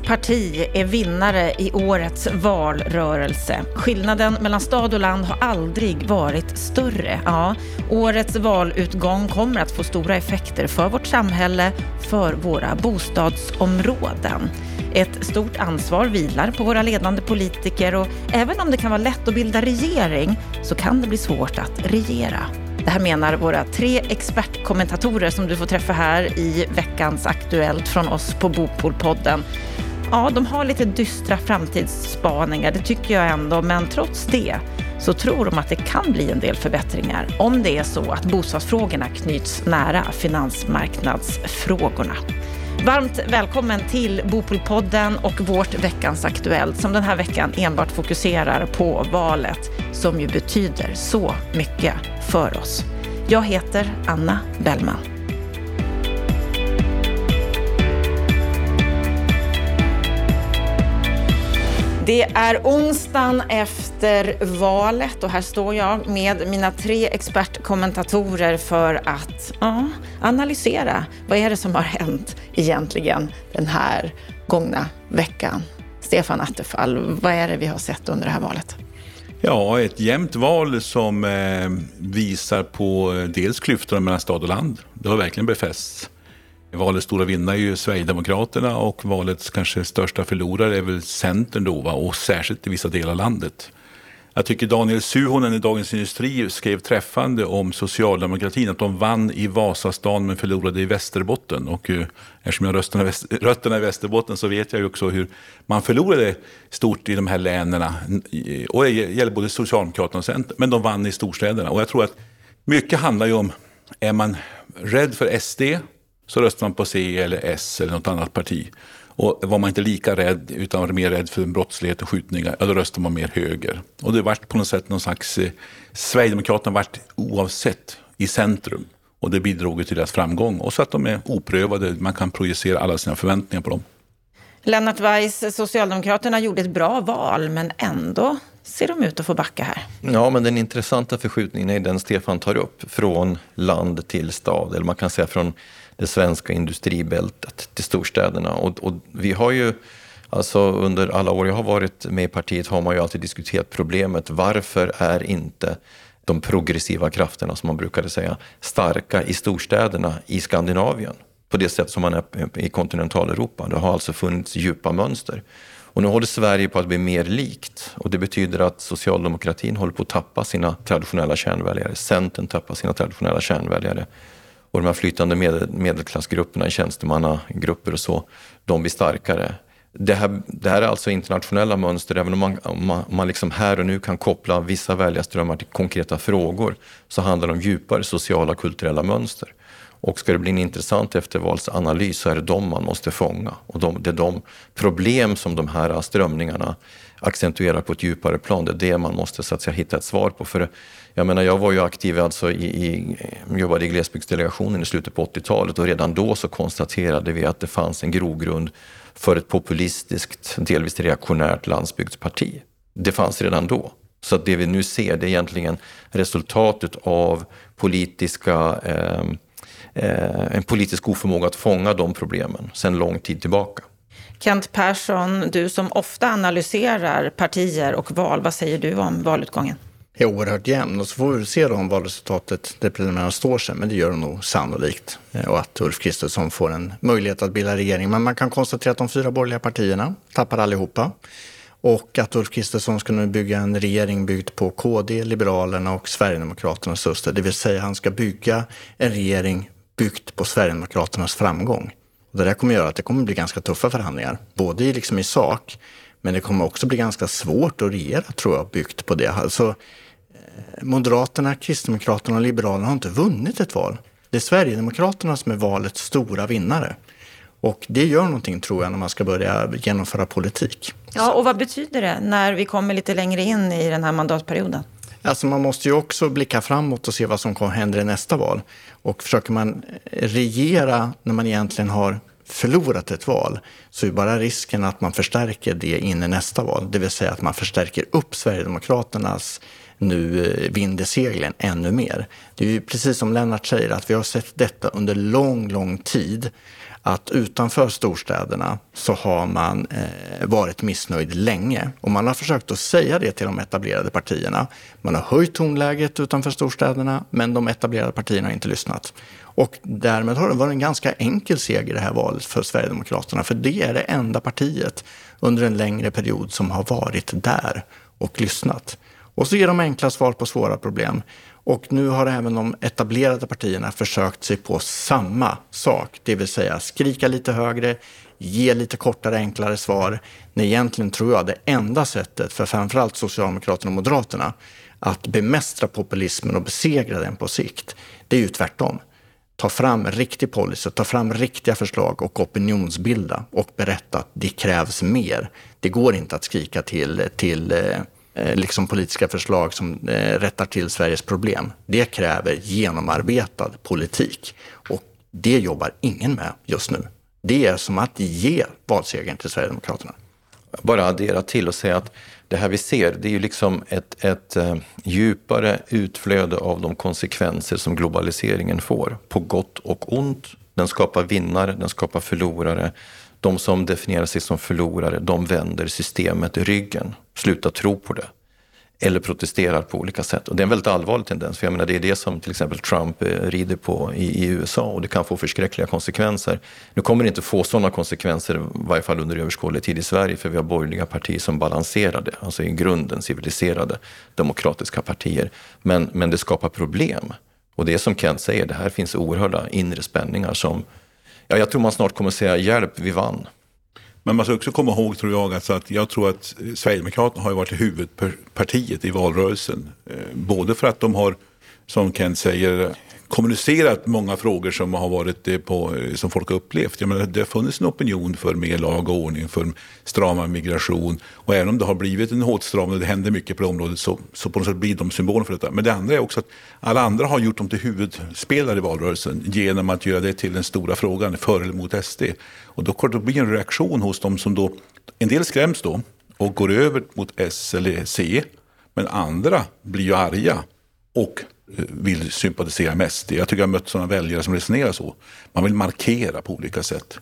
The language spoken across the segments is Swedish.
parti är vinnare i årets valrörelse. Skillnaden mellan stad och land har aldrig varit större. Ja, årets valutgång kommer att få stora effekter för vårt samhälle, för våra bostadsområden. Ett stort ansvar vilar på våra ledande politiker och även om det kan vara lätt att bilda regering så kan det bli svårt att regera. Det här menar våra tre expertkommentatorer som du får träffa här i veckans Aktuellt från oss på Bopolpodden. Ja, de har lite dystra framtidsspaningar, det tycker jag ändå, men trots det så tror de att det kan bli en del förbättringar om det är så att bostadsfrågorna knyts nära finansmarknadsfrågorna. Varmt välkommen till Bopolpodden och vårt Veckans Aktuellt som den här veckan enbart fokuserar på valet som ju betyder så mycket för oss. Jag heter Anna Bellman. Det är onsdagen efter valet och här står jag med mina tre expertkommentatorer för att ja, analysera vad är det som har hänt egentligen den här gångna veckan. Stefan Attefall, vad är det vi har sett under det här valet? Ja, ett jämnt val som eh, visar på eh, dels klyftorna mellan stad och land. Det har verkligen befästs. Valets stora vinnare är ju Sverigedemokraterna och valets kanske största förlorare är väl Centern då, va? och särskilt i vissa delar av landet. Jag tycker Daniel Suhonen i Dagens Industri skrev träffande om socialdemokratin, att de vann i Vasastan men förlorade i Västerbotten. Och eh, eftersom jag har rötterna i Västerbotten så vet jag ju också hur man förlorade stort i de här länen. Eh, och det gäller både Socialdemokraterna och Centern, men de vann i storstäderna. Och jag tror att mycket handlar ju om, är man rädd för SD så röstar man på C eller S eller något annat parti. Och var man inte lika rädd utan var mer rädd för brottslighet och skjutningar, ja, då röstar man mer höger. Och det vart på något sätt någon slags, eh, Sverigedemokraterna vart oavsett i centrum. Och det bidrog till deras framgång. Och så att de är oprövade, man kan projicera alla sina förväntningar på dem. Lennart Weiss, Socialdemokraterna gjorde ett bra val, men ändå ser de ut att få backa här. Ja, men den intressanta förskjutningen är den Stefan tar upp, från land till stad, eller man kan säga från det svenska industribältet till storstäderna. Och, och, vi har ju, alltså under alla år jag har varit med i partiet har man ju alltid diskuterat problemet. Varför är inte de progressiva krafterna, som man brukade säga, starka i storstäderna i Skandinavien? På det sätt som man är i kontinentaleuropa. Det har alltså funnits djupa mönster. Och nu håller Sverige på att bli mer likt och det betyder att socialdemokratin håller på att tappa sina traditionella kärnväljare. Centern tappar sina traditionella kärnväljare. Och de här flytande medel, medelklassgrupperna i tjänstemannagrupper och så, de blir starkare. Det här, det här är alltså internationella mönster, även om man, om man, man liksom här och nu kan koppla vissa väljarströmmar till konkreta frågor, så handlar det om djupare sociala och kulturella mönster. Och ska det bli en intressant eftervalsanalys så är det de man måste fånga. Och de, det är de problem som de här strömningarna accentuerar på ett djupare plan. Det är det man måste så att säga, hitta ett svar på. För jag menar, jag var ju aktiv alltså i, i, jobbade i glesbygdsdelegationen i slutet på 80-talet och redan då så konstaterade vi att det fanns en grogrund för ett populistiskt, delvis reaktionärt landsbygdsparti. Det fanns redan då. Så att det vi nu ser det är egentligen resultatet av politiska, eh, eh, en politisk oförmåga att fånga de problemen sedan lång tid tillbaka. Kent Persson, du som ofta analyserar partier och val, vad säger du om valutgången? är oerhört jämn. Och så får vi se då om valresultatet, det preliminära, står sig. Men det gör det nog sannolikt. Eh, och att Ulf Kristersson får en möjlighet att bilda regering. Men man kan konstatera att de fyra borgerliga partierna tappar allihopa. Och att Ulf Kristersson ska nu bygga en regering byggd på KD, Liberalerna och Sverigedemokraternas röster. Det vill säga han ska bygga en regering byggt på Sverigedemokraternas framgång. Och det där kommer göra att det kommer bli ganska tuffa förhandlingar. Både i, liksom i sak, men det kommer också bli ganska svårt att regera tror jag, byggt på det. Alltså, eh, Moderaterna, Kristdemokraterna och Liberalerna har inte vunnit ett val. Det är Sverigedemokraterna som är valets stora vinnare. Och det gör någonting tror jag när man ska börja genomföra politik. Ja, och vad betyder det när vi kommer lite längre in i den här mandatperioden? Alltså man måste ju också blicka framåt och se vad som händer i nästa val. Och försöker man eh, regera när man egentligen har förlorat ett val så är bara risken att man förstärker det in i nästa val. Det vill säga att man förstärker upp Sverigedemokraternas nu eh, vinner seglen ännu mer. Det är ju precis som Lennart säger att vi har sett detta under lång, lång tid att utanför storstäderna så har man eh, varit missnöjd länge. Och man har försökt att säga det till de etablerade partierna. Man har höjt tonläget utanför storstäderna, men de etablerade partierna har inte lyssnat. Och därmed har det varit en ganska enkel seger i det här valet för Sverigedemokraterna, för det är det enda partiet under en längre period som har varit där och lyssnat. Och så ger de enkla svar på svåra problem. Och nu har även de etablerade partierna försökt sig på samma sak, det vill säga skrika lite högre, ge lite kortare, enklare svar. När egentligen tror jag det enda sättet för framförallt Socialdemokraterna och Moderaterna att bemästra populismen och besegra den på sikt, det är ju tvärtom. Ta fram riktig policy, ta fram riktiga förslag och opinionsbilda och berätta att det krävs mer. Det går inte att skrika till, till eh, Eh, liksom politiska förslag som eh, rättar till Sveriges problem. Det kräver genomarbetad politik och det jobbar ingen med just nu. Det är som att ge valsegern till Sverigedemokraterna. Bara addera till och säga att det här vi ser, det är ju liksom ett, ett eh, djupare utflöde av de konsekvenser som globaliseringen får, på gott och ont. Den skapar vinnare, den skapar förlorare. De som definierar sig som förlorare, de vänder systemet ryggen, slutar tro på det eller protesterar på olika sätt. Och det är en väldigt allvarlig tendens, för jag menar det är det som till exempel Trump eh, rider på i, i USA och det kan få förskräckliga konsekvenser. Nu kommer det inte få sådana konsekvenser, i varje fall under överskådlig tid i Sverige, för vi har borgerliga partier som balanserar det, alltså i grunden civiliserade demokratiska partier. Men, men det skapar problem. Och det är som Kent säger, det här finns oerhörda inre spänningar som Ja, jag tror man snart kommer säga hjälp, vi vann. Men man ska också komma ihåg, tror jag, alltså att jag tror att Sverigedemokraterna har varit huvudpartiet i valrörelsen. Eh, både för att de har, som Kent säger, kommunicerat många frågor som har varit eh, på, eh, som folk har upplevt. Jag menar, det har funnits en opinion för mer lag och ordning, för stramare migration. Och även om det har blivit en åtstramning och det händer mycket på det området så, så på något sätt blir de symboler för detta. Men det andra är också att alla andra har gjort dem till huvudspelare i valrörelsen genom att göra det till den stora frågan, för eller mot SD. Och då, då blir det en reaktion hos dem som då, en del skräms då och går över mot S eller C. Men andra blir ju arga och vill sympatisera mest. Jag tycker jag har mött sådana väljare som resonerar så. Man vill markera på olika sätt.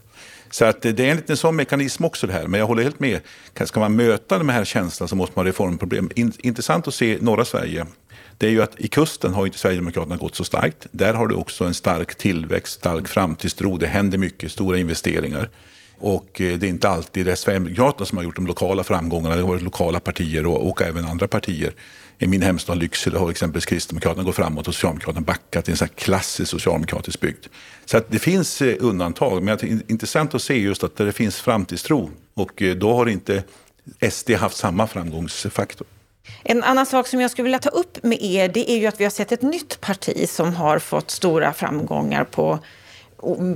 Så att det är en liten sån mekanism också det här. Men jag håller helt med. Ska man möta de här känslorna så måste man ha reformproblem. Intressant att se norra Sverige. Det är ju att i kusten har inte Sverigedemokraterna gått så starkt. Där har du också en stark tillväxt, stark framtidstro. Det händer mycket, stora investeringar. Och eh, det är inte alltid det är Sverigedemokraterna som har gjort de lokala framgångarna. Det har varit lokala partier och, och även andra partier. I min hemstad Lycksele har exempelvis Kristdemokraterna gått framåt och Socialdemokraterna backat Det är en sån klassisk socialdemokratisk bygd. Så att det finns eh, undantag, men det är intressant att se just att det finns framtidstro och eh, då har inte SD haft samma framgångsfaktor. En annan sak som jag skulle vilja ta upp med er det är ju att vi har sett ett nytt parti som har fått stora framgångar på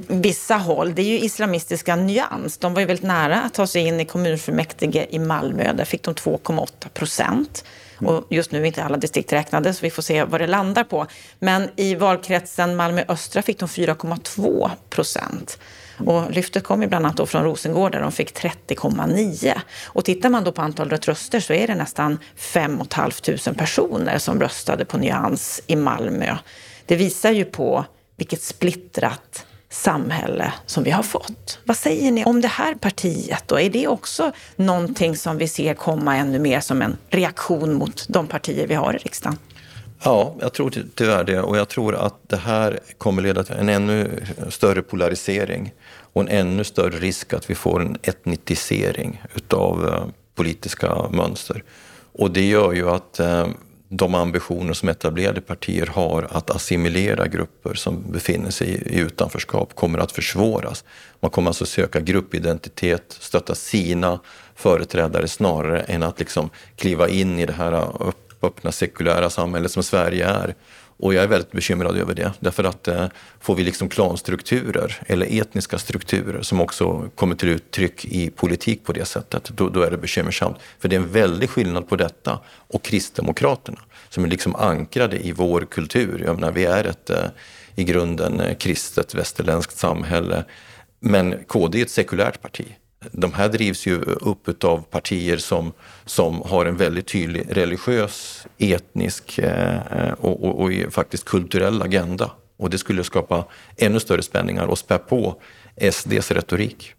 vissa håll. Det är ju islamistiska Nyans. De var ju väldigt nära att ta sig in i kommunfullmäktige i Malmö. Där fick de 2,8 procent. Och just nu är inte alla distrikt räknade, så vi får se vad det landar på. Men i valkretsen Malmö östra fick de 4,2 procent. Och lyftet kom ju bland annat då från Rosengård där de fick 30,9. Och tittar man då på antalet röster så är det nästan 5 500 personer som röstade på Nyans i Malmö. Det visar ju på vilket splittrat samhälle som vi har fått. Vad säger ni om det här partiet då? Är det också någonting som vi ser komma ännu mer som en reaktion mot de partier vi har i riksdagen? Ja, jag tror tyvärr det och jag tror att det här kommer leda till en ännu större polarisering och en ännu större risk att vi får en etnitisering utav eh, politiska mönster. Och det gör ju att eh, de ambitioner som etablerade partier har att assimilera grupper som befinner sig i utanförskap kommer att försvåras. Man kommer alltså söka gruppidentitet, stötta sina företrädare snarare än att liksom kliva in i det här öppna sekulära samhället som Sverige är och jag är väldigt bekymrad över det. Därför att eh, får vi liksom klanstrukturer eller etniska strukturer som också kommer till uttryck i politik på det sättet, då, då är det bekymmersamt. För det är en väldig skillnad på detta och Kristdemokraterna som är liksom ankrade i vår kultur. Jag menar, vi är ett eh, i grunden eh, kristet västerländskt samhälle. Men KD är ett sekulärt parti de här drivs ju upp av partier som, som har en väldigt tydlig religiös, etnisk eh, och, och, och faktiskt kulturell agenda. Och det skulle skapa ännu större spänningar och spä på SDs retorik.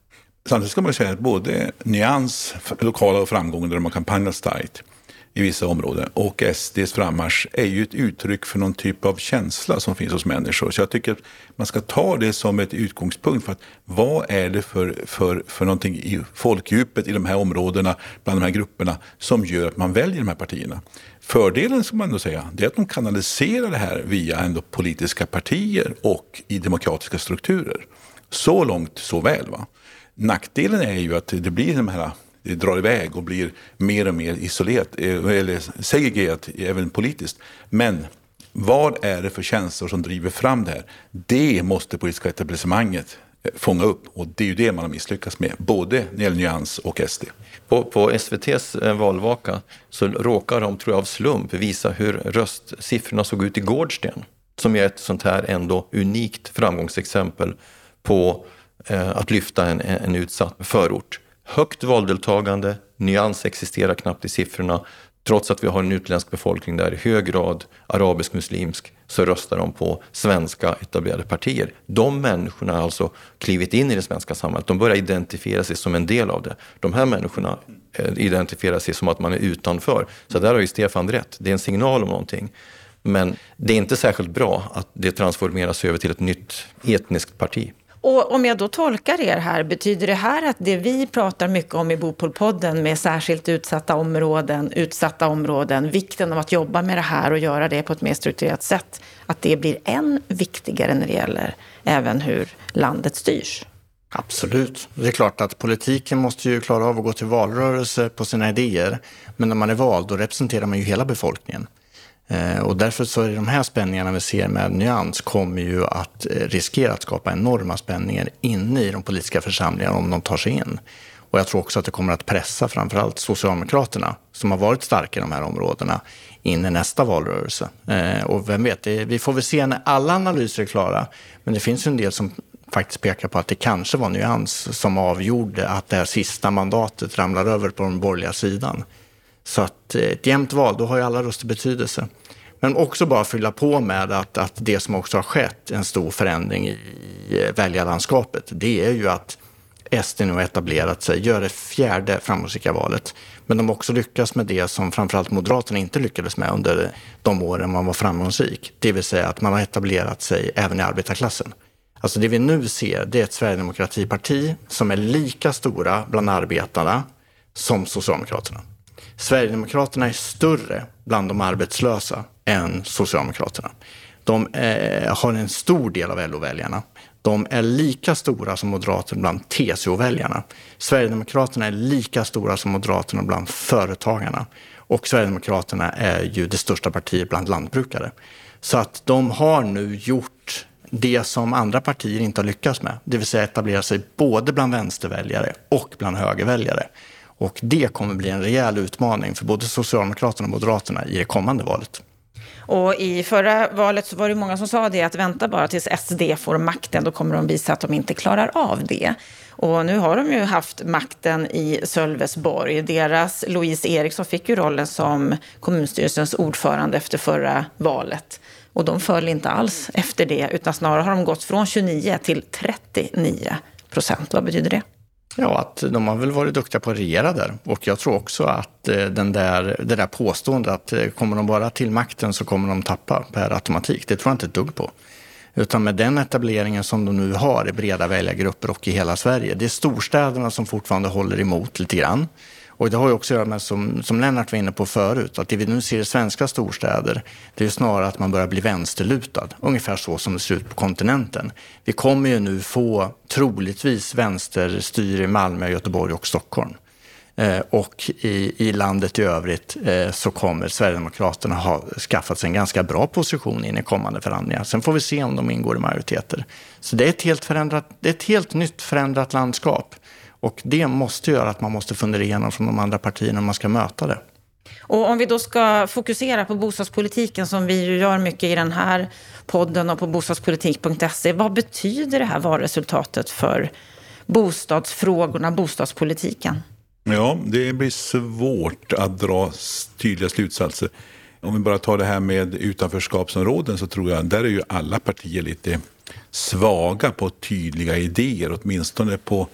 Samtidigt ska man säga att både Nyans lokala framgångar där de har kampanjat starkt i vissa områden och SDs frammarsch är ju ett uttryck för någon typ av känsla som finns hos människor. Så jag tycker att man ska ta det som ett utgångspunkt för att vad är det för, för, för någonting i folkdjupet i de här områdena, bland de här grupperna, som gör att man väljer de här partierna. Fördelen, ska man ändå säga, det är att de kanaliserar det här via ändå politiska partier och i demokratiska strukturer. Så långt, så väl. Va? Nackdelen är ju att det blir de här drar iväg och blir mer och mer isolerat, eh, eller segregerat även politiskt. Men vad är det för känslor som driver fram det här? Det måste politiska etablissemanget eh, fånga upp och det är ju det man har misslyckats med, både när det gäller Nyans och SD. På, på SVTs eh, valvaka så råkar de, tror jag av slump, visa hur röstsiffrorna såg ut i Gårdsten, som är ett sånt här ändå unikt framgångsexempel på eh, att lyfta en, en utsatt förort. Högt valdeltagande, nyans existerar knappt i siffrorna. Trots att vi har en utländsk befolkning där i hög grad arabisk-muslimsk så röstar de på svenska etablerade partier. De människorna har alltså klivit in i det svenska samhället. De börjar identifiera sig som en del av det. De här människorna eh, identifierar sig som att man är utanför. Så där har ju Stefan rätt. Det är en signal om någonting. Men det är inte särskilt bra att det transformeras över till ett nytt etniskt parti. Och om jag då tolkar er här, betyder det här att det vi pratar mycket om i Bopolpodden med särskilt utsatta områden, utsatta områden, vikten av att jobba med det här och göra det på ett mer strukturerat sätt, att det blir än viktigare när det gäller även hur landet styrs? Absolut. Det är klart att politiken måste ju klara av att gå till valrörelse på sina idéer. Men när man är vald, då representerar man ju hela befolkningen. Eh, och därför så är de här spänningarna vi ser med nyans kommer ju att eh, riskera att skapa enorma spänningar inne i de politiska församlingarna om de tar sig in. Och jag tror också att det kommer att pressa framförallt Socialdemokraterna som har varit starka i de här områdena in i nästa valrörelse. Eh, och vem vet, vi får väl se när alla analyser är klara. Men det finns ju en del som faktiskt pekar på att det kanske var nyans som avgjorde att det här sista mandatet ramlar över på den borgerliga sidan. Så att eh, ett jämnt val, då har ju alla röster betydelse. Men också bara fylla på med att, att det som också har skett, en stor förändring i eh, väljarlandskapet, det är ju att SD nu har etablerat sig, gör det fjärde framgångsrika valet. Men de har också lyckats med det som framförallt Moderaterna inte lyckades med under de åren man var framgångsrik. Det vill säga att man har etablerat sig även i arbetarklassen. Alltså det vi nu ser, det är ett Sverigedemokratiparti som är lika stora bland arbetarna som Socialdemokraterna. Sverigedemokraterna är större bland de arbetslösa än Socialdemokraterna. De eh, har en stor del av LO-väljarna. De är lika stora som Moderaterna bland TCO-väljarna. Sverigedemokraterna är lika stora som Moderaterna bland företagarna. Och Sverigedemokraterna är ju det största partiet bland lantbrukare. Så att de har nu gjort det som andra partier inte har lyckats med. Det vill säga etablera sig både bland vänsterväljare och bland högerväljare. Och det kommer bli en rejäl utmaning för både Socialdemokraterna och Moderaterna i det kommande valet. Och i förra valet så var det många som sa det att vänta bara tills SD får makten, då kommer de visa att de inte klarar av det. Och nu har de ju haft makten i Sölvesborg. Deras Louise Eriksson fick ju rollen som kommunstyrelsens ordförande efter förra valet. Och de föll inte alls efter det, utan snarare har de gått från 29 till 39 procent. Vad betyder det? Ja, att de har väl varit duktiga på att regera där. Och jag tror också att eh, den där, det där påståendet att eh, kommer de bara till makten så kommer de tappa per automatik. Det tror jag inte ett dugg på. Utan med den etableringen som de nu har i breda väljargrupper och i hela Sverige. Det är storstäderna som fortfarande håller emot lite grann. Och det har ju också att göra med, som, som Lennart var inne på förut, att det vi nu ser i svenska storstäder, det är snarare att man börjar bli vänsterlutad. Ungefär så som det ser ut på kontinenten. Vi kommer ju nu få troligtvis vänsterstyre i Malmö, Göteborg och Stockholm. Eh, och i, i landet i övrigt eh, så kommer Sverigedemokraterna ha skaffat sig en ganska bra position in i kommande förhandlingar. Sen får vi se om de ingår i majoriteter. Så det är ett helt, förändrat, det är ett helt nytt förändrat landskap. Och det måste göra att man måste fundera igenom från de andra partierna hur man ska möta det. Och om vi då ska fokusera på bostadspolitiken som vi ju gör mycket i den här podden och på bostadspolitik.se. Vad betyder det här valresultatet för bostadsfrågorna, bostadspolitiken? Ja, det blir svårt att dra tydliga slutsatser. Om vi bara tar det här med utanförskapsområden så tror jag där är ju alla partier lite svaga på tydliga idéer, åtminstone på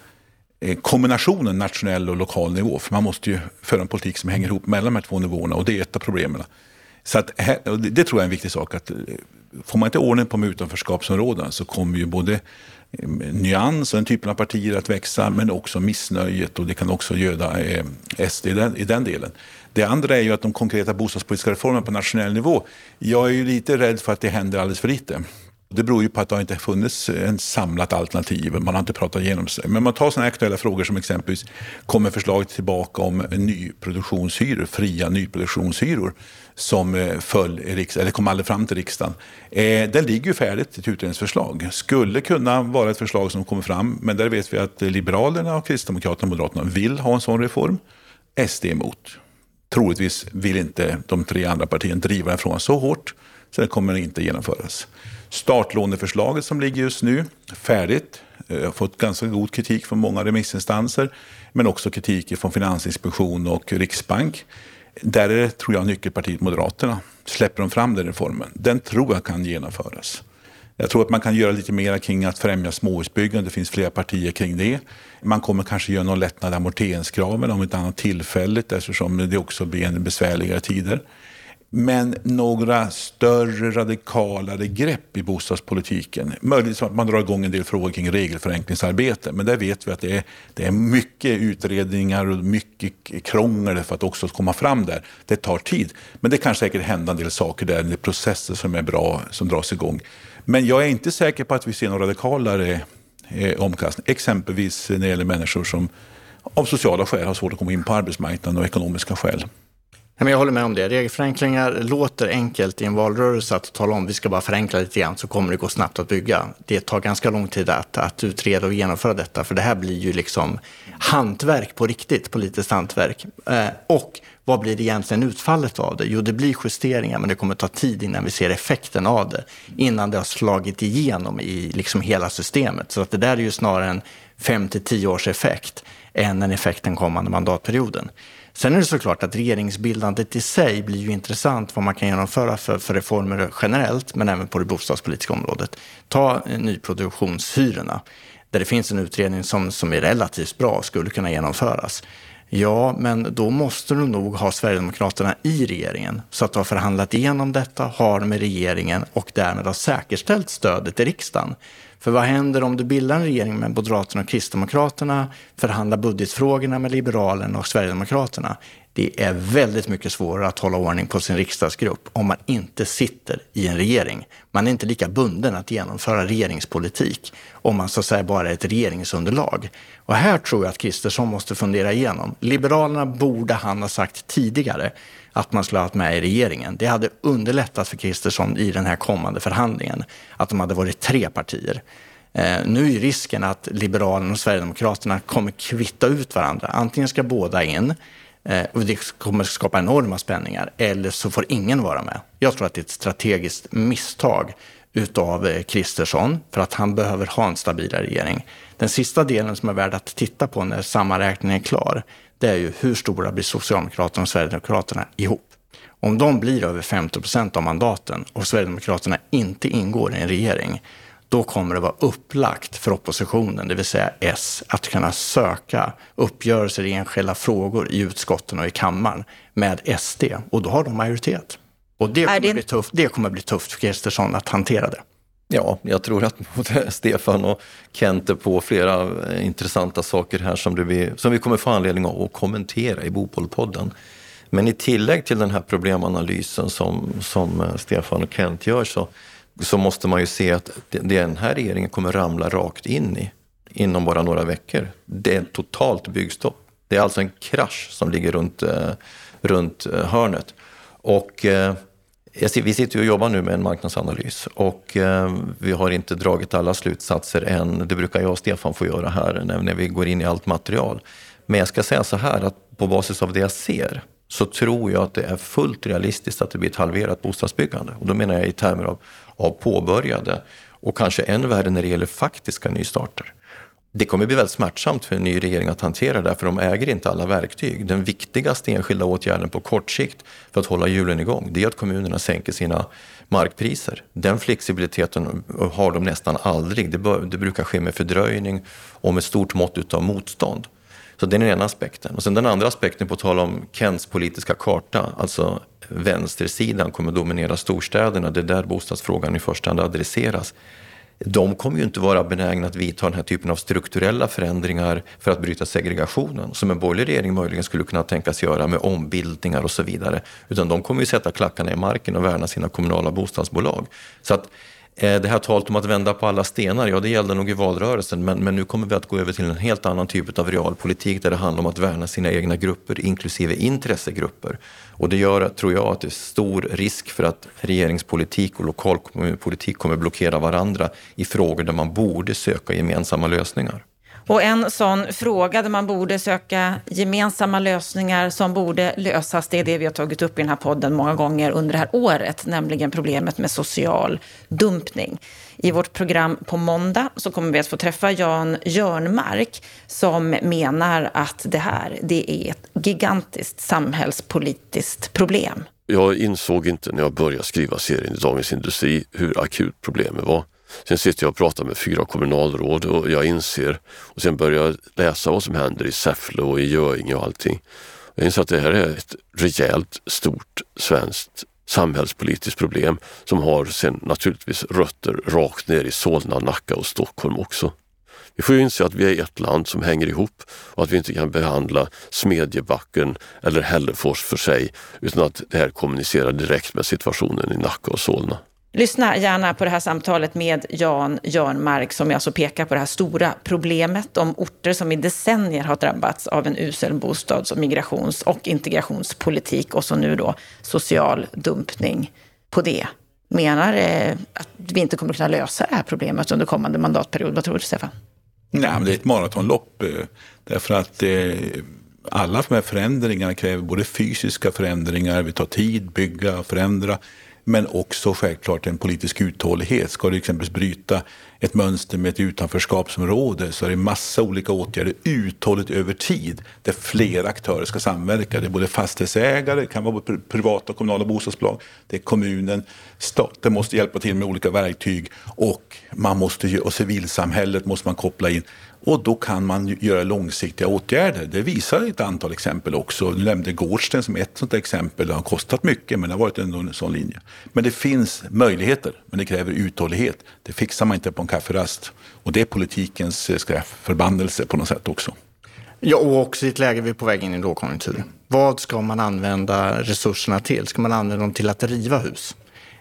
Eh, kombinationen nationell och lokal nivå. För man måste ju föra en politik som hänger ihop mellan de här två nivåerna och det är ett av problemen. Så att, det tror jag är en viktig sak. att eh, Får man inte ordning på med utanförskapsområden så kommer ju både eh, nyans och den typen av partier att växa men också missnöjet och det kan också göda SD i den, i den delen. Det andra är ju att de konkreta bostadspolitiska reformerna på nationell nivå, jag är ju lite rädd för att det händer alldeles för lite. Det beror ju på att det inte funnits en samlat alternativ. Man har inte pratat igenom sig. Men man tar sådana aktuella frågor som exempelvis kommer förslaget tillbaka om nyproduktionshyror, fria nyproduktionshyror som eh, föll i riksdagen, eller kom aldrig fram till riksdagen. Eh, den ligger ju färdigt, ett utredningsförslag. Skulle kunna vara ett förslag som kommer fram, men där vet vi att Liberalerna, och Kristdemokraterna och Moderaterna vill ha en sån reform. SD är emot. Troligtvis vill inte de tre andra partierna driva den frågan så hårt, så det kommer inte genomföras. Startlåneförslaget som ligger just nu, färdigt, eh, Jag har fått ganska god kritik från många remissinstanser, men också kritik från Finansinspektion och Riksbank. Där är det, tror jag, nyckelpartiet Moderaterna. Släpper de fram den reformen, den tror jag kan genomföras. Jag tror att man kan göra lite mer kring att främja småhusbyggande. Det finns flera partier kring det. Man kommer kanske göra någon lättnad i amorteringskraven om ett annat tillfälligt eftersom det också blir en besvärligare tider. Men några större radikalare grepp i bostadspolitiken. Möjligtvis att man drar igång en del frågor kring regelförenklingsarbete. Men där vet vi att det är, det är mycket utredningar och mycket krångel för att också komma fram där. Det tar tid. Men det kan säkert hända en del saker där, det är processer som är bra, som dras igång. Men jag är inte säker på att vi ser några radikalare eh, omkastning. Exempelvis när det gäller människor som av sociala skäl har svårt att komma in på arbetsmarknaden och ekonomiska skäl. Jag håller med om det. Regelförenklingar låter enkelt i en valrörelse att tala om vi ska bara förenkla lite grann så kommer det gå snabbt att bygga. Det tar ganska lång tid att, att utreda och genomföra detta för det här blir ju liksom hantverk på riktigt, politiskt hantverk. Eh, och vad blir det egentligen utfallet av det? Jo, det blir justeringar men det kommer ta tid innan vi ser effekten av det. Innan det har slagit igenom i liksom hela systemet. Så att det där är ju snarare en 5 till 10 års effekt än en effekt den kommande mandatperioden. Sen är det såklart att regeringsbildandet i sig blir ju intressant vad man kan genomföra för, för reformer generellt, men även på det bostadspolitiska området. Ta eh, nyproduktionshyrorna, där det finns en utredning som, som är relativt bra och skulle kunna genomföras. Ja, men då måste du nog ha Sverigedemokraterna i regeringen så att du har förhandlat igenom detta, har med regeringen och därmed har säkerställt stödet i riksdagen. För vad händer om du bildar en regering med Moderaterna och Kristdemokraterna, förhandlar budgetfrågorna med Liberalerna och Sverigedemokraterna? Det är väldigt mycket svårare att hålla ordning på sin riksdagsgrupp om man inte sitter i en regering. Man är inte lika bunden att genomföra regeringspolitik om man så att säga bara är ett regeringsunderlag. Och här tror jag att Kristersson måste fundera igenom. Liberalerna borde han ha sagt tidigare att man skulle ha varit med i regeringen. Det hade underlättat för Kristersson i den här kommande förhandlingen att de hade varit tre partier. Eh, nu är risken att Liberalerna och Sverigedemokraterna kommer kvitta ut varandra. Antingen ska båda in eh, och det kommer skapa enorma spänningar eller så får ingen vara med. Jag tror att det är ett strategiskt misstag utav eh, Kristersson för att han behöver ha en stabilare regering. Den sista delen som är värd att titta på när sammanräkningen är klar, det är ju hur stora blir Socialdemokraterna och Sverigedemokraterna ihop? Om de blir över 50 procent av mandaten och Sverigedemokraterna inte ingår i en regering, då kommer det vara upplagt för oppositionen, det vill säga S, att kunna söka uppgörelser i enskilda frågor i utskotten och i kammaren med SD. Och då har de majoritet. Och det kommer, det... Bli, tufft, det kommer bli tufft för Kristersson att hantera det. Ja, jag tror att både Stefan och Kent är på flera eh, intressanta saker här som, vi, som vi kommer få anledning att kommentera i Bopolpodden. Men i tillägg till den här problemanalysen som, som eh, Stefan och Kent gör så, så måste man ju se att den här regeringen kommer ramla rakt in i inom bara några veckor. Det är totalt byggstopp. Det är alltså en krasch som ligger runt, eh, runt hörnet. Och vi sitter och jobbar nu med en marknadsanalys och eh, vi har inte dragit alla slutsatser än. Det brukar jag och Stefan få göra här när vi går in i allt material. Men jag ska säga så här att på basis av det jag ser så tror jag att det är fullt realistiskt att det blir ett halverat bostadsbyggande. Och då menar jag i termer av, av påbörjade och kanske än värre när det gäller faktiska nystarter. Det kommer bli väldigt smärtsamt för en ny regering att hantera det, för de äger inte alla verktyg. Den viktigaste enskilda åtgärden på kort sikt för att hålla hjulen igång, det är att kommunerna sänker sina markpriser. Den flexibiliteten har de nästan aldrig. Det, bör, det brukar ske med fördröjning och med stort mått av motstånd. Så det är den ena aspekten. Och sen den andra aspekten, på tal om Kents politiska karta, alltså vänstersidan kommer dominera storstäderna, det är där bostadsfrågan i första hand adresseras de kommer ju inte vara benägna att vidta den här typen av strukturella förändringar för att bryta segregationen, som en borgerlig regering möjligen skulle kunna tänkas göra med ombildningar och så vidare. Utan de kommer ju sätta klackarna i marken och värna sina kommunala bostadsbolag. Så att eh, det här talet om att vända på alla stenar, ja det gällde nog i valrörelsen men, men nu kommer vi att gå över till en helt annan typ av realpolitik där det handlar om att värna sina egna grupper, inklusive intressegrupper. Och det gör, tror jag, att det är stor risk för att regeringspolitik och lokalpolitik kommer blockera varandra i frågor där man borde söka gemensamma lösningar. Och en sån fråga där man borde söka gemensamma lösningar som borde lösas, det är det vi har tagit upp i den här podden många gånger under det här året, nämligen problemet med social dumpning. I vårt program på måndag så kommer vi att få träffa Jan Jörnmark som menar att det här det är ett gigantiskt samhällspolitiskt problem. Jag insåg inte när jag började skriva serien i Dagens Industri hur akut problemet var. Sen sitter jag och pratar med fyra kommunalråd och jag inser och sen börjar jag läsa vad som händer i Säffle och i Göinge och allting. Jag inser att det här är ett rejält stort svenskt samhällspolitiskt problem som har sen naturligtvis rötter rakt ner i Solna, Nacka och Stockholm också. Vi får ju inse att vi är ett land som hänger ihop och att vi inte kan behandla Smedjebacken eller Hällefors för sig utan att det här kommunicerar direkt med situationen i Nacka och Solna. Lyssna gärna på det här samtalet med Jan Jörnmark som alltså pekar på det här stora problemet om orter som i decennier har drabbats av en usel bostads och migrations och integrationspolitik och så nu då social dumpning på det. Menar eh, att vi inte kommer kunna lösa det här problemet under kommande mandatperiod. Vad tror du, Stefan? Nej, men det är ett maratonlopp. Eh, därför att eh, alla de här förändringarna kräver både fysiska förändringar, vi tar tid, bygga, förändra men också självklart en politisk uthållighet. Ska du exempelvis bryta ett mönster med ett utanförskapsområde så är det massa olika åtgärder uthålligt över tid där flera aktörer ska samverka. Det är både fastighetsägare, det kan vara privata och kommunala bostadsbolag, det är kommunen, staten måste hjälpa till med olika verktyg och, man måste, och civilsamhället måste man koppla in. Och då kan man göra långsiktiga åtgärder. Det visar ett antal exempel också. Du nämnde Gårdsten som ett sådant exempel. Det har kostat mycket men det har varit en sån linje. Men det finns möjligheter, men det kräver uthållighet. Det fixar man inte på en kafferast. Och det är politikens eh, förbannelse på något sätt också. Ja, och också i ett läge vi är på väg in i en lågkonjunktur. Vad ska man använda resurserna till? Ska man använda dem till att riva hus?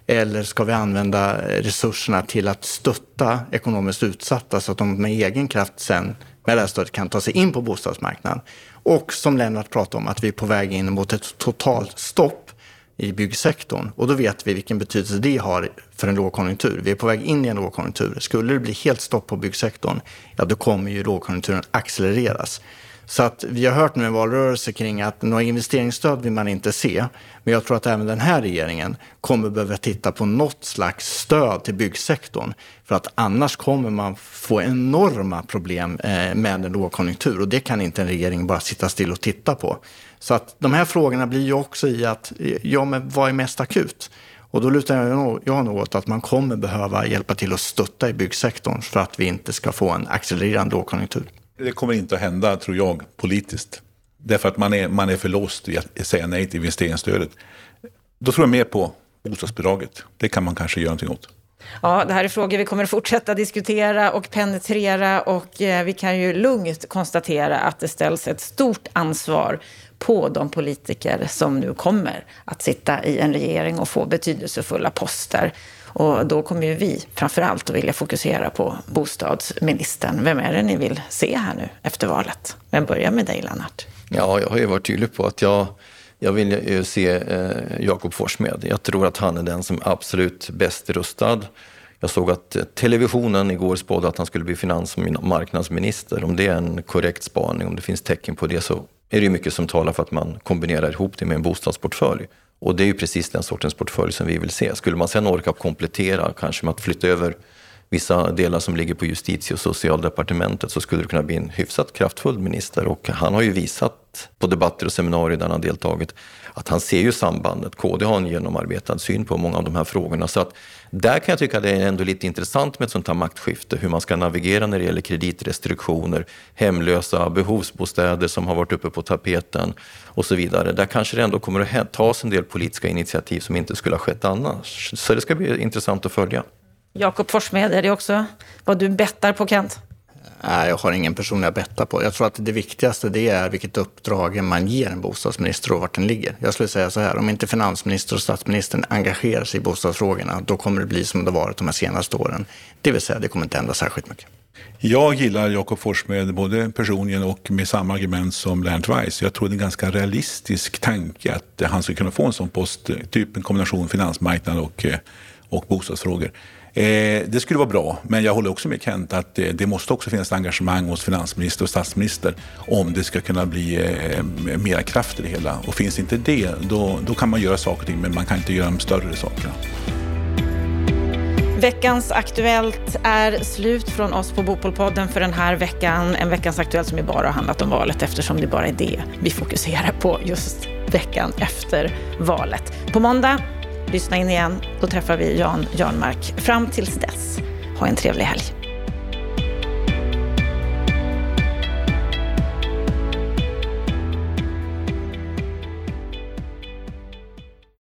Eller ska vi använda resurserna till att stötta ekonomiskt utsatta så att de med egen kraft sen med det här stödet kan ta sig in på bostadsmarknaden? Och som Lennart pratade om, att vi är på väg in mot ett totalt stopp i byggsektorn. Och då vet vi vilken betydelse det har för en lågkonjunktur. Vi är på väg in i en lågkonjunktur. Skulle det bli helt stopp på byggsektorn, ja då kommer ju lågkonjunkturen accelereras. Så att vi har hört nu en valrörelse kring att några investeringsstöd vill man inte se. Men jag tror att även den här regeringen kommer behöva titta på något slags stöd till byggsektorn. För att annars kommer man få enorma problem eh, med en lågkonjunktur. Och det kan inte en regering bara sitta still och titta på. Så att de här frågorna blir ju också i att, eh, ja men vad är mest akut? Och då lutar jag nog, jag nog åt att man kommer behöva hjälpa till att stötta i byggsektorn för att vi inte ska få en accelererande lågkonjunktur. Det kommer inte att hända, tror jag, politiskt. Därför att man är, man är för låst i att säga nej till investeringsstödet. Då tror jag mer på bostadsbidraget. Det kan man kanske göra någonting åt. Ja, det här är frågor vi kommer att fortsätta diskutera och penetrera och eh, vi kan ju lugnt konstatera att det ställs ett stort ansvar på de politiker som nu kommer att sitta i en regering och få betydelsefulla poster. Och då kommer ju vi framför allt att vilja fokusera på bostadsministern. Vem är det ni vill se här nu efter valet? Vem börjar med dig, Lennart? Ja, jag har ju varit tydlig på att jag, jag vill se eh, Jakob Forssmed. Jag tror att han är den som är absolut bäst rustad. Jag såg att televisionen igår spådde att han skulle bli finansmarknadsminister. Om det är en korrekt spaning, om det finns tecken på det, så är det mycket som talar för att man kombinerar ihop det med en bostadsportfölj. Och det är ju precis den sortens portfölj som vi vill se. Skulle man sen orka komplettera, kanske med att flytta över vissa delar som ligger på justitie och socialdepartementet så skulle det kunna bli en hyfsat kraftfull minister. Och han har ju visat på debatter och seminarier där han deltagit att han ser ju sambandet. KD har en genomarbetad syn på många av de här frågorna. Så att där kan jag tycka att det är ändå lite intressant med ett sånt här maktskifte, hur man ska navigera när det gäller kreditrestriktioner, hemlösa, behovsbostäder som har varit uppe på tapeten och så vidare. Där kanske det ändå kommer att tas en del politiska initiativ som inte skulle ha skett annars. Så det ska bli intressant att följa. Jakob Forssmed, är det också vad du bettar på Kent? Nej, jag har ingen person jag bettar på. Jag tror att det viktigaste det är vilket uppdrag man ger en bostadsminister och vart den ligger. Jag skulle säga så här, om inte finansminister och statsministern engagerar sig i bostadsfrågorna, då kommer det bli som det varit de här senaste åren. Det vill säga, det kommer inte hända särskilt mycket. Jag gillar Jakob Forssmed både personligen och med samma argument som Lennart Weiss. Jag tror det är en ganska realistisk tanke att han ska kunna få en sån post, typ en kombination finansmarknad och, och bostadsfrågor. Eh, det skulle vara bra, men jag håller också med Kent att det, det måste också finnas engagemang hos finansminister och statsminister om det ska kunna bli eh, mera kraft i det hela. Och finns inte det, då, då kan man göra saker och ting, men man kan inte göra de större sakerna. Veckans Aktuellt är slut från oss på Bopolpodden för den här veckan. En Veckans Aktuellt som ju bara har handlat om valet eftersom det bara är det vi fokuserar på just veckan efter valet. På måndag Lyssna in igen. Då träffar vi Jan Jörnmark. Fram tills dess, ha en trevlig helg.